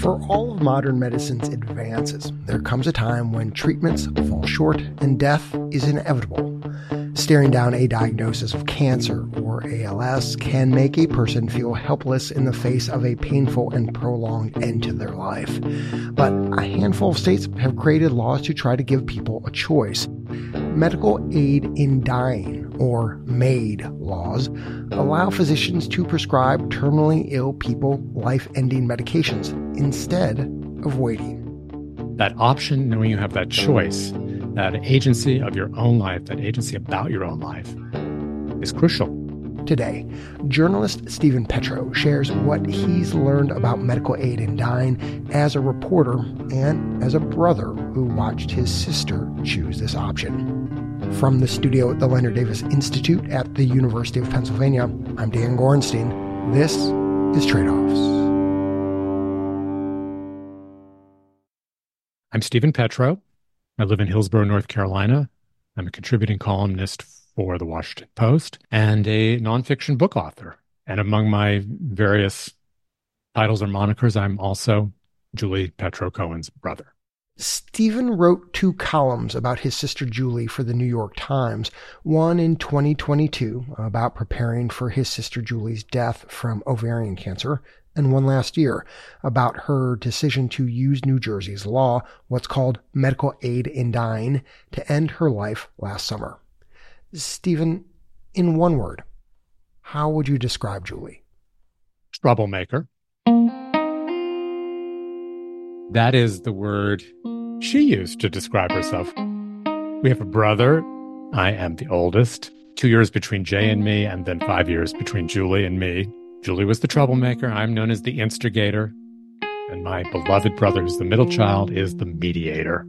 For all of modern medicine's advances, there comes a time when treatments fall short and death is inevitable. Staring down a diagnosis of cancer or ALS can make a person feel helpless in the face of a painful and prolonged end to their life. But a handful of states have created laws to try to give people a choice. Medical aid in dying, or MAID laws, allow physicians to prescribe terminally ill people life ending medications instead of waiting. That option, knowing you have that choice, that agency of your own life, that agency about your own life, is crucial. Today, journalist Steven Petrow shares what he's learned about medical aid in dying as a reporter and as a brother who watched his sister choose this option. From the studio at the Leonard Davis Institute at the University of Pennsylvania, I'm Dan Gorenstein. This is Trade Offs. I'm Steven Petrow. I live in Hillsborough, North Carolina. I'm a contributing columnist for the Washington Post and a nonfiction book author. And among my various titles or monikers, I'm also Julie Petrow Cohen's brother. Steven wrote two columns about his sister Julie for the New York Times, one in 2022 about preparing for his sister Julie's death from ovarian cancer, and one last year about her decision to use New Jersey's law, what's called medical aid in dying, to end her life last summer. Steven, in one word, how would you describe Julie? Troublemaker. That is the word she used to describe herself. We have a brother. I am the oldest. Two years between Jay and me, and then five years between Julie and me. Julie was the troublemaker. I'm known as the instigator. And my beloved brother, who's the middle child, is the mediator.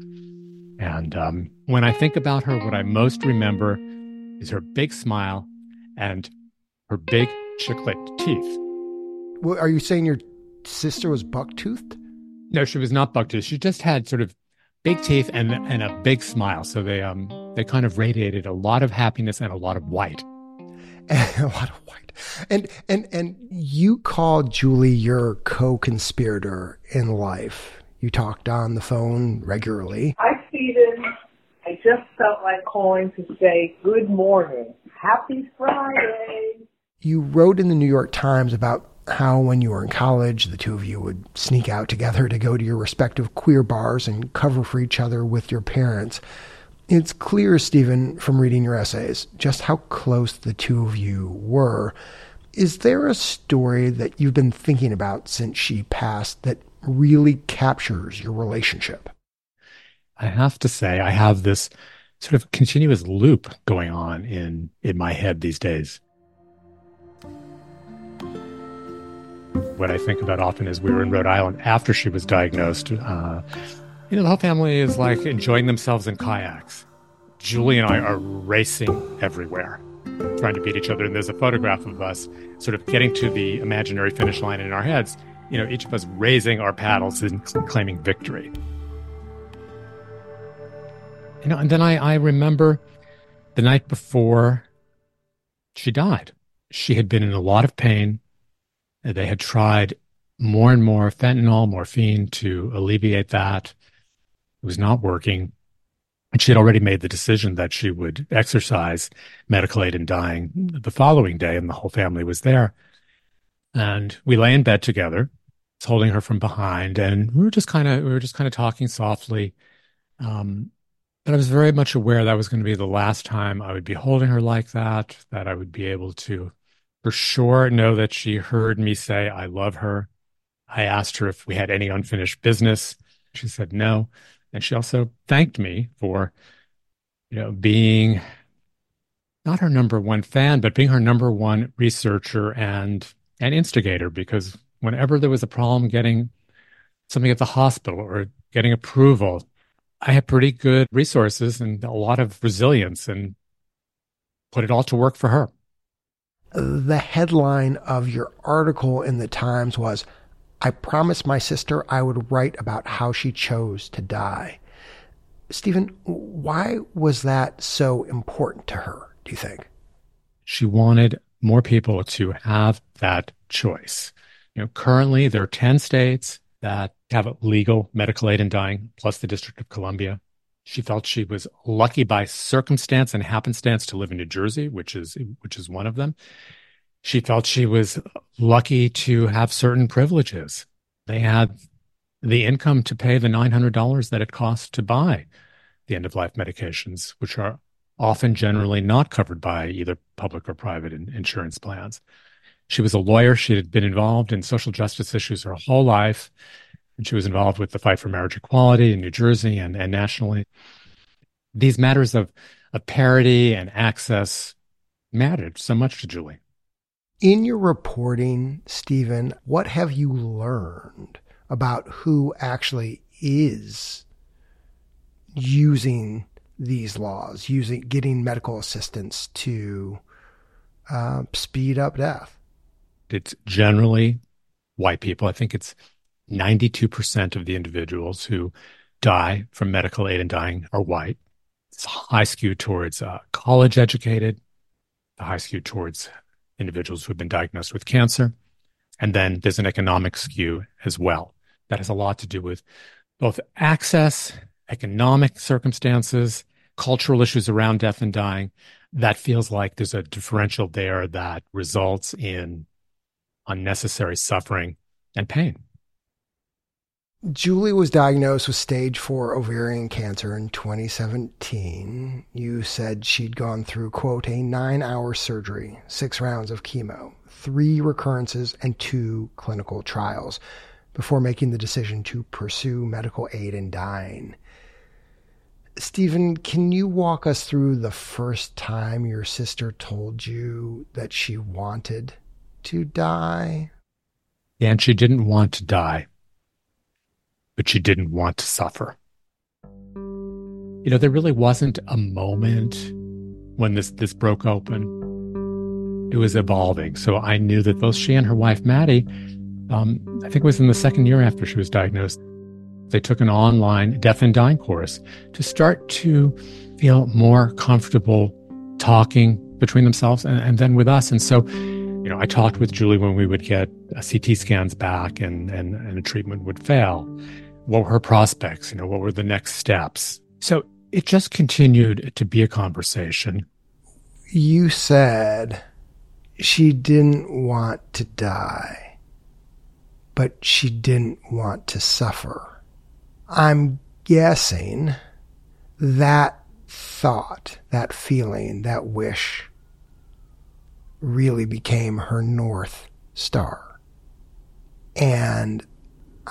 And um, when I think about her, what I most remember is her big smile and her big chiclet teeth. Well, are you saying your sister was buck-toothed? No, she was not buck-toothed. She just had sort of big teeth and and a big smile. So they um they kind of radiated a lot of happiness and a lot of white. a lot of white. And and and you called Julie your co-conspirator in life. You talked on the phone regularly. Hi, Steven. I just felt like calling to say good morning. Happy Friday. You wrote in the New York Times about how when you were in college, the two of you would sneak out together to go to your respective queer bars and cover for each other with your parents. It's clear, Steven, from reading your essays, just how close the two of you were. Is there a story that you've been thinking about since she passed that really captures your relationship? I have to say, I have this sort of continuous loop going on in, in my head these days. What I think about often is we were in Rhode Island after she was diagnosed. Uh, you know, the whole family is like enjoying themselves in kayaks. Julie and I are racing everywhere, trying to beat each other. And there's a photograph of us sort of getting to the imaginary finish line in our heads, you know, each of us raising our paddles and claiming victory. You know, and then I, I remember the night before she died. She had been in a lot of pain. They had tried more and more fentanyl, morphine to alleviate that. It was not working. And she had already made the decision that she would exercise medical aid in dying the following day, and the whole family was there. And we lay in bed together, holding her from behind, and we were just kind of we were just kind of talking softly. Um, but I was very much aware that was going to be the last time I would be holding her like that, that I would be able to for sure know that she heard me say, I love her. I asked her if we had any unfinished business. She said no. And she also thanked me for, you know, being not her number one fan, but being her number one researcher and and instigator. Because whenever there was a problem getting something at the hospital or getting approval, I had pretty good resources and a lot of resilience and put it all to work for her the headline of your article in the Times was, I promised my sister I would write about how she chose to die. Steven, why was that so important to her, do you think? She wanted more people to have that choice. You know, currently there are 10 states that have legal medical aid in dying, plus the District of Columbia. She felt she was lucky by circumstance and happenstance to live in New Jersey, which is which is one of them. She felt she was lucky to have certain privileges. They had the income to pay the $900 that it costs to buy the end of life medications, which are often generally not covered by either public or private in insurance plans. She was a lawyer. She had been involved in social justice issues her whole life. And she was involved with the fight for marriage equality in New Jersey and, and nationally. These matters of, of parity and access mattered so much to Julie. In your reporting, Steven, what have you learned about who actually is using these laws, using getting medical assistance to uh, speed up death? It's generally white people. I think it's 92% of the individuals who die from medical aid and dying are white. It's high skewed towards uh, college educated, the high skew towards individuals who have been diagnosed with cancer. And then there's an economic skew as well. That has a lot to do with both access, economic circumstances, cultural issues around death and dying. That feels like there's a differential there that results in unnecessary suffering and pain. Julie was diagnosed with stage four ovarian cancer in 2017. You said she'd gone through, quote, a nine hour surgery, six rounds of chemo, three recurrences, and two clinical trials before making the decision to pursue medical aid in dying. Steven, can you walk us through the first time your sister told you that she wanted to die? And she didn't want to die but she didn't want to suffer. You know, there really wasn't a moment when this this broke open. It was evolving. So I knew that both she and her wife Maddie, um, I think it was in the second year after she was diagnosed, they took an online death and dying course to start to feel more comfortable talking between themselves and, and then with us. And so, you know, I talked with Julie when we would get CT scans back and, and, and a treatment would fail what were her prospects? You know, what were the next steps? So it just continued to be a conversation. You said she didn't want to die, but she didn't want to suffer. I'm guessing that thought, that feeling, that wish really became her North Star. And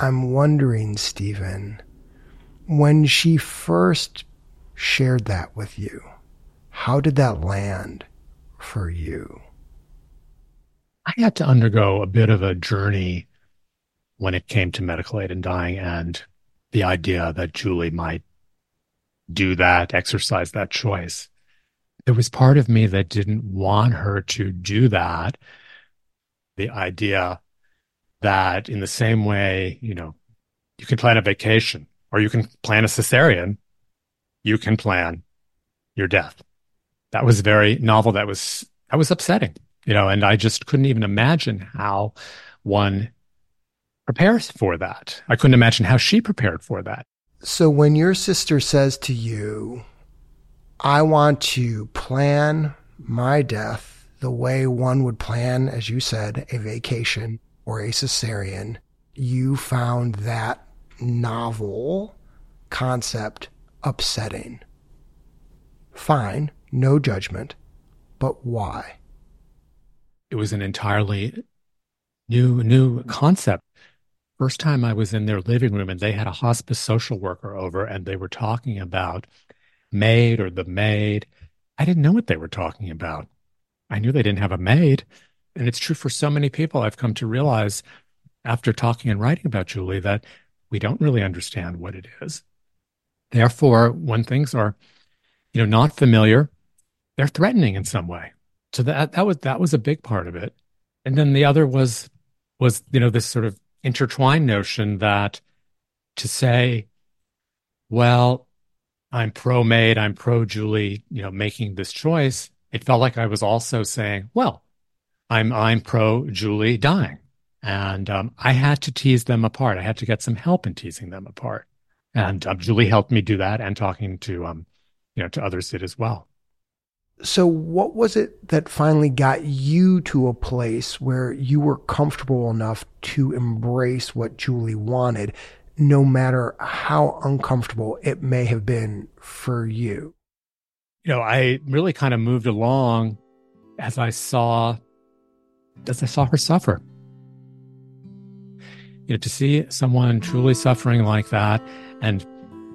I'm wondering, Steven, when she first shared that with you, how did that land for you? I had to undergo a bit of a journey when it came to medical aid and dying and the idea that Julie might do that, exercise that choice. There was part of me that didn't want her to do that. The idea that in the same way, you know, you can plan a vacation or you can plan a cesarean, you can plan your death. That was very novel. That was, that was upsetting, you know, and I just couldn't even imagine how one prepares for that. I couldn't imagine how she prepared for that. So when your sister says to you, I want to plan my death the way one would plan, as you said, a vacation or a cesarean, you found that novel concept upsetting. Fine, no judgment, but why? It was an entirely new new concept. First time I was in their living room and they had a hospice social worker over and they were talking about MAID or the MAID. I didn't know what they were talking about. I knew they didn't have a maid and it's true for so many people. I've come to realize after talking and writing about Julie that we don't really understand what it is. Therefore, when things are, you know, not familiar, they're threatening in some way. So that that was that was a big part of it. And then the other was was, you know, this sort of intertwined notion that to say, well, I'm pro MAID, I'm pro Julie, you know, making this choice, it felt like I was also saying, well, I'm I'm pro Julie dying. And um, I had to tease them apart. I had to get some help in teasing them apart. And um, Julie helped me do that and talking to, um, you know, to others did as well. So, what was it that finally got you to a place where you were comfortable enough to embrace what Julie wanted, no matter how uncomfortable it may have been for you? You know, I really kind of moved along as I saw as I saw her suffer. You know, to see someone truly suffering like that and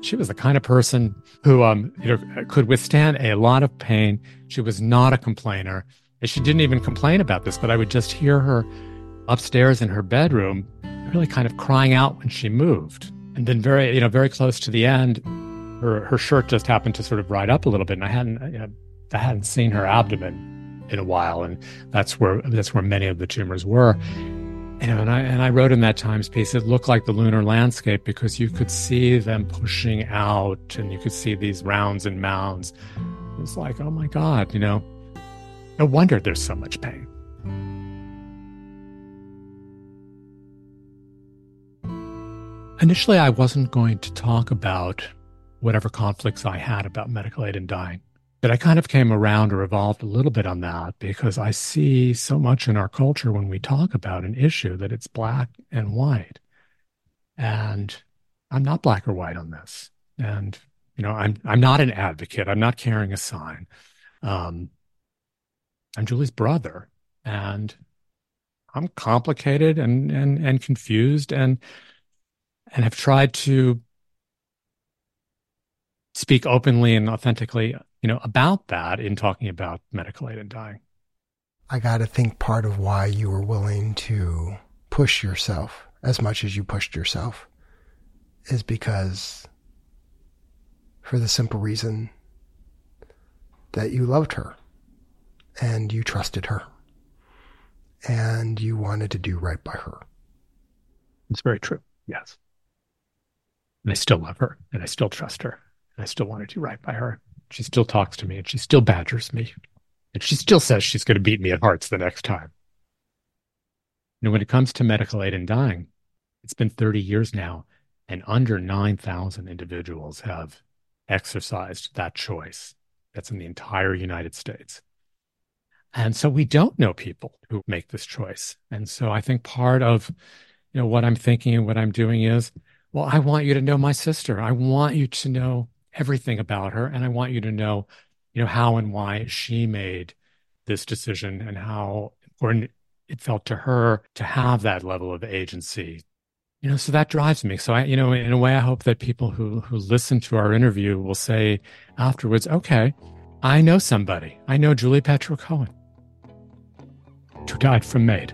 she was the kind of person who um, you know, could withstand a lot of pain. She was not a complainer. And she didn't even complain about this, but I would just hear her upstairs in her bedroom, really kind of crying out when she moved. And then very, you know, very close to the end, her her shirt just happened to sort of ride up a little bit, and I hadn't, you know, I hadn't seen her abdomen in a while, and that's where that's where many of the tumors were. You know, and I and I wrote in that Times piece, it looked like the lunar landscape because you could see them pushing out, and you could see these rounds and mounds. It was like, oh my God, you know, no wonder there's so much pain. Initially, I wasn't going to talk about whatever conflicts I had about medical aid and dying. But I kind of came around or evolved a little bit on that because I see so much in our culture when we talk about an issue that it's black and white. And I'm not black or white on this. And, you know, I'm I'm not an advocate. I'm not carrying a sign. Um, I'm Julie's brother. And I'm complicated and and and confused and and have tried to speak openly and authentically, you know, about that in talking about medical aid and dying. I got to think part of why you were willing to push yourself as much as you pushed yourself is because for the simple reason that you loved her and you trusted her and you wanted to do right by her. It's very true. Yes. And I still love her and I still trust her. And I still want to do right by her. She still talks to me and she still badgers me. And she still says she's going to beat me at hearts the next time. And when it comes to medical aid and dying, it's been 30 years now, and under 9,000 individuals have exercised that choice. That's in the entire United States. And so we don't know people who make this choice. And so I think part of you know what I'm thinking and what I'm doing is, well, I want you to know my sister. I want you to know everything about her. And i want you to know you know how and why she made this decision and how important it felt to her to have that level of agency. You know so that drives me. So i you know in a way i hope that people who who listen to our interview will say afterwards okay i know somebody. I know julie petrow cohen who died from MAID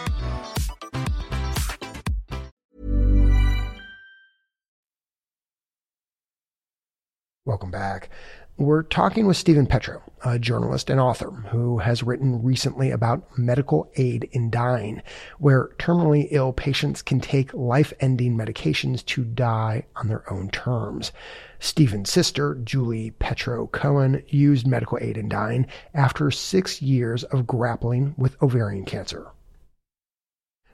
Welcome back. We're talking with Steven Petrow, a journalist and author who has written recently about medical aid in dying, where terminally ill patients can take life ending medications to die on their own terms. Steven's sister, Julie Petrow Cohen, used medical aid in dying after six years of grappling with ovarian cancer.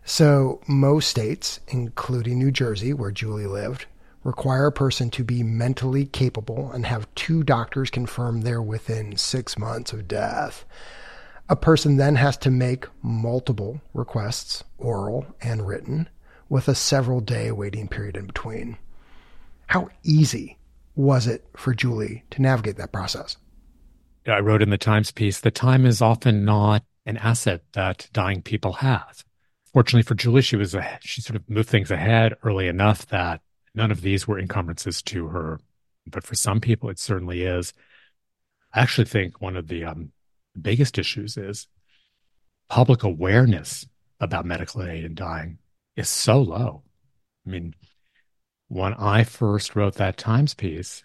So, most states, including New Jersey, where Julie lived, require a person to be mentally capable and have two doctors confirm they're within six months of death. A person then has to make multiple requests, oral and written, with a several day waiting period in between. How easy was it for Julie to navigate that process? I wrote in the Times piece the time is often not an asset that dying people have. Fortunately for Julie, she was a, she sort of moved things ahead early enough that none of these were encumbrances to her. But for some people, it certainly is. I actually think one of the um, biggest issues is public awareness about medical aid in dying is so low. I mean, when I first wrote that Times piece,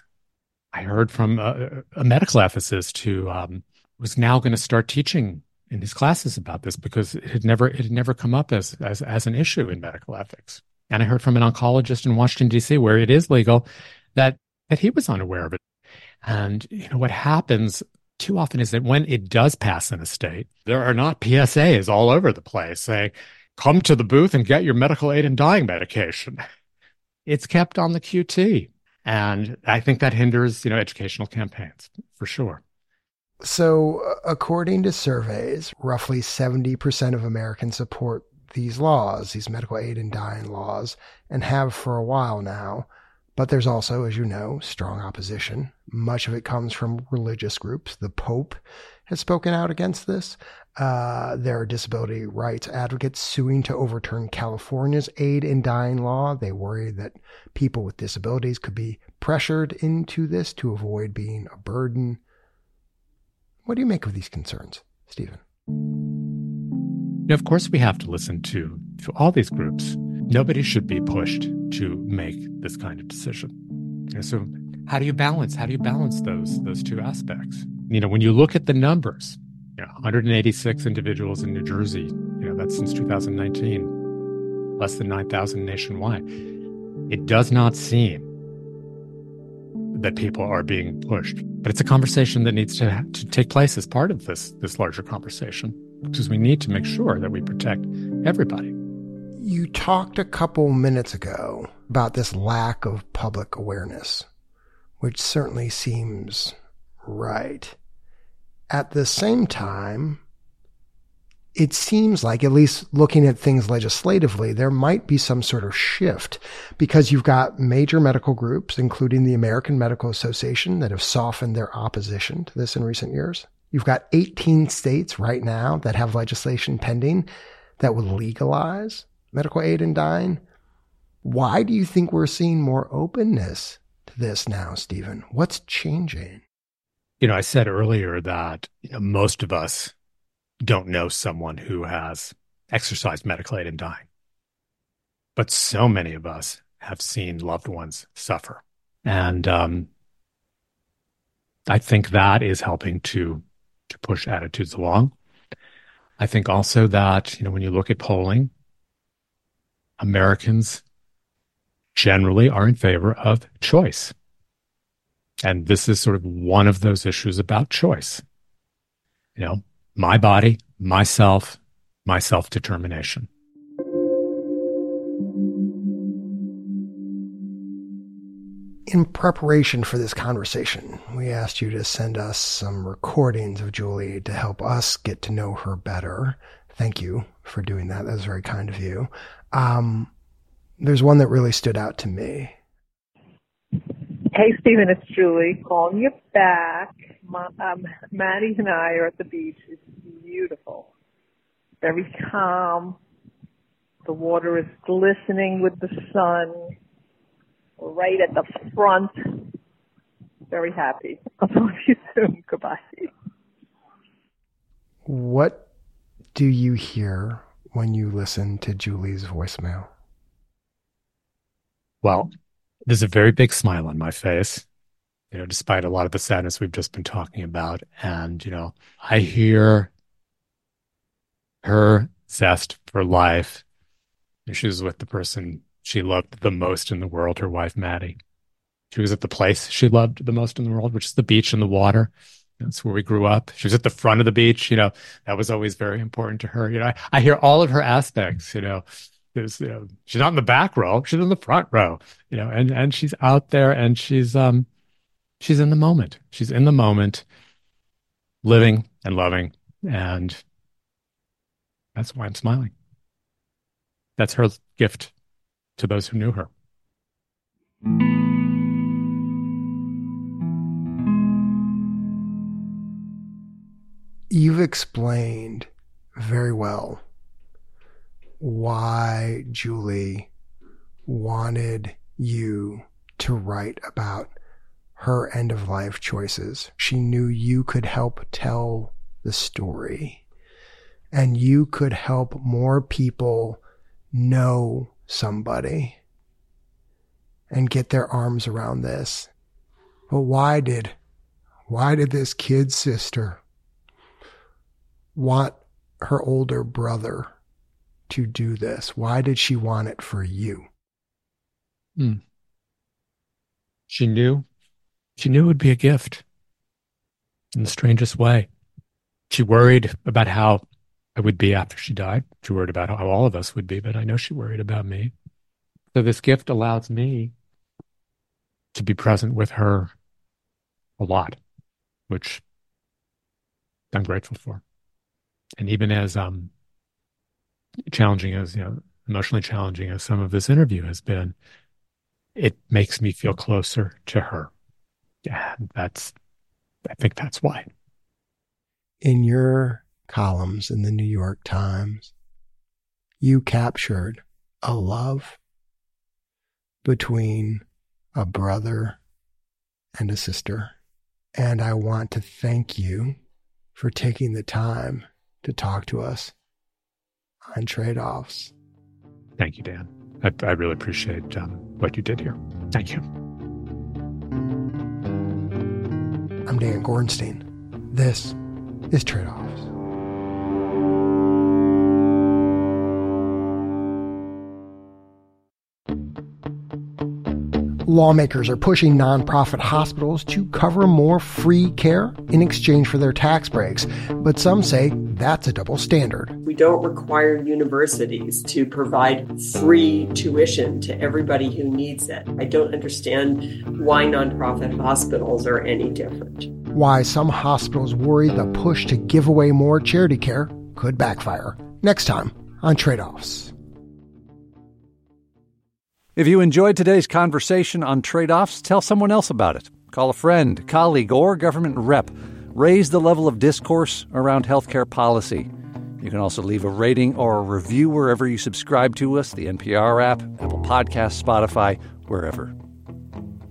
I heard from a, a medical ethicist who um, was now going to start teaching in his classes about this because it had never it had never come up as, as as an issue in medical ethics. And I heard from an oncologist in Washington D.C. where it is legal that that he was unaware of it. And you know what happens too often is that when it does pass in a state, there are not PSAs all over the place saying, "Come to the booth and get your medical aid in dying medication." It's kept on the QT, and I think that hinders you know educational campaigns for sure. So, according to surveys, roughly 70% of Americans support these laws, these medical aid and dying laws, and have for a while now. But there's also, as you know, strong opposition. Much of it comes from religious groups. The Pope has spoken out against this. Uh, there are disability rights advocates suing to overturn California's aid in dying law. They worry that people with disabilities could be pressured into this to avoid being a burden. What do you make of these concerns, Steven? Now, of course, we have to listen to, to all these groups. Nobody should be pushed to make this kind of decision. So, how do you balance? How do you balance those those two aspects? You know, when you look at the numbers, you know, 186 individuals in New Jersey. You know, that's since 2019, less than 9,000 nationwide. It does not seem that people are being pushed. But it's a conversation that needs to, to take place as part of this, this larger conversation because we need to make sure that we protect everybody. You talked a couple minutes ago about this lack of public awareness, which certainly seems right. At the same time, it seems like, at least looking at things legislatively, there might be some sort of shift because you've got major medical groups, including the American Medical Association, that have softened their opposition to this in recent years. You've got 18 states right now that have legislation pending that would legalize medical aid in dying. Why do you think we're seeing more openness to this now, Steven? What's changing? You know, I said earlier that you know, most of us don't know someone who has exercised medical aid in dying. But so many of us have seen loved ones suffer. And um, I think that is helping to to push attitudes along. I think also that, you know, when you look at polling, Americans generally are in favor of choice. And this is sort of one of those issues about choice. You know, my body, myself, my self determination. In preparation for this conversation, we asked you to send us some recordings of Julie to help us get to know her better. Thank you for doing that. That was very kind of you. Um, there's one that really stood out to me. Hey, Steven, it's Julie calling you back. My, um, Maddie and I are at the beach. It's beautiful, very calm. The water is glistening with the sun. We're right at the front. Very happy. I'll talk to you soon. Goodbye. What do you hear when you listen to Julie's voicemail? Well, there's a very big smile on my face, you know, despite a lot of the sadness we've just been talking about. And, you know, I hear her zest for life. She was with the person she loved the most in the world, her wife, Maddie. She was at the place she loved the most in the world, which is the beach and the water. That's where we grew up. She was at the front of the beach. You know, that was always very important to her. You know, I, I hear all of her aspects, you know, there's, you know, she's not in the back row. She's in the front row, you know, and, and she's out there and she's, um, she's in the moment. She's in the moment, living and loving. And that's why I'm smiling. That's her gift to those who knew her. You've explained very well why Julie wanted you to write about her end of life choices. She knew you could help tell the story and you could help more people know somebody and get their arms around this. But why did, why did this kid's sister want her older brother to do this? Why did she want it for you? Hmm. She knew. She knew it would be a gift in the strangest way. She worried about how I would be after she died. She worried about how all of us would be, but I know she worried about me. So this gift allows me to be present with her a lot, which I'm grateful for. And even as um, challenging as, you know, emotionally challenging as some of this interview has been, it makes me feel closer to her. Yeah, that's, I think that's why. In your columns in the New York Times, you captured a love between a brother and a sister. And I want to thank you for taking the time to talk to us on trade offs. Thank you, Dan. I, I really appreciate um, what you did here. Thank you. I'm Dan Gorenstein. This is Trade Offs. Lawmakers are pushing nonprofit hospitals to cover more free care in exchange for their tax breaks, but some say that's a double standard. We don't require universities to provide free tuition to everybody who needs it. I don't understand why nonprofit hospitals are any different. Why some hospitals worry the push to give away more charity care could backfire. Next time on Trade Offs. If you enjoyed today's conversation on trade offs, tell someone else about it. Call a friend, colleague, or government rep. Raise the level of discourse around healthcare policy. You can also leave a rating or a review wherever you subscribe to us the NPR app, Apple Podcasts, Spotify, wherever.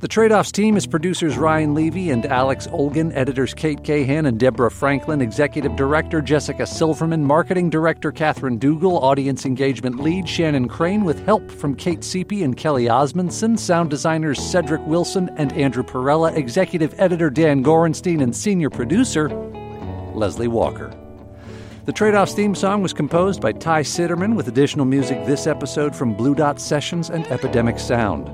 The Trade Offs team is producers Ryan Levi and Alex Olgin, editors Kate Cahan and Deborah Franklin, executive director Jessica Silverman, marketing director Catherine Dougal, audience engagement lead Shannon Crane, with help from Kate Seepy and Kelly Osmondson, sound designers Cedric Wilson and Andrew Perella, executive editor Dan Gorenstein, and senior producer Leslie Walker. The Trade Offs theme song was composed by Ty Citerman, with additional music this episode from Blue Dot Sessions and Epidemic Sound.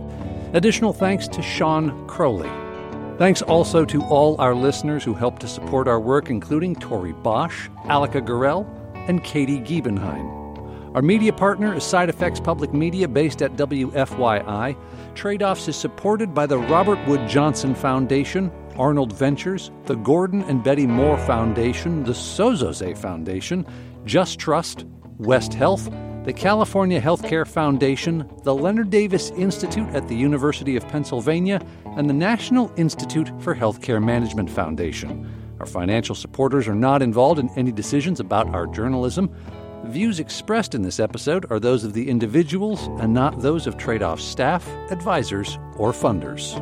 Additional thanks to Sean Crowley. Thanks also to all our listeners who helped to support our work, including Tori Bosch, Alika Gurel, and Katie Giebenheim. Our media partner is Side Effects Public Media based at WFYI. Trade Offs is supported by the Robert Wood Johnson Foundation, Arnold Ventures, the Gordon and Betty Moore Foundation, the Sozosei Foundation, Just Trust, West Health, the California Healthcare Foundation, the Leonard Davis Institute at the University of Pennsylvania, and the National Institute for Healthcare Management Foundation. Our financial supporters are not involved in any decisions about our journalism. The views expressed in this episode are those of the individuals and not those of trade off staff, advisors, or funders.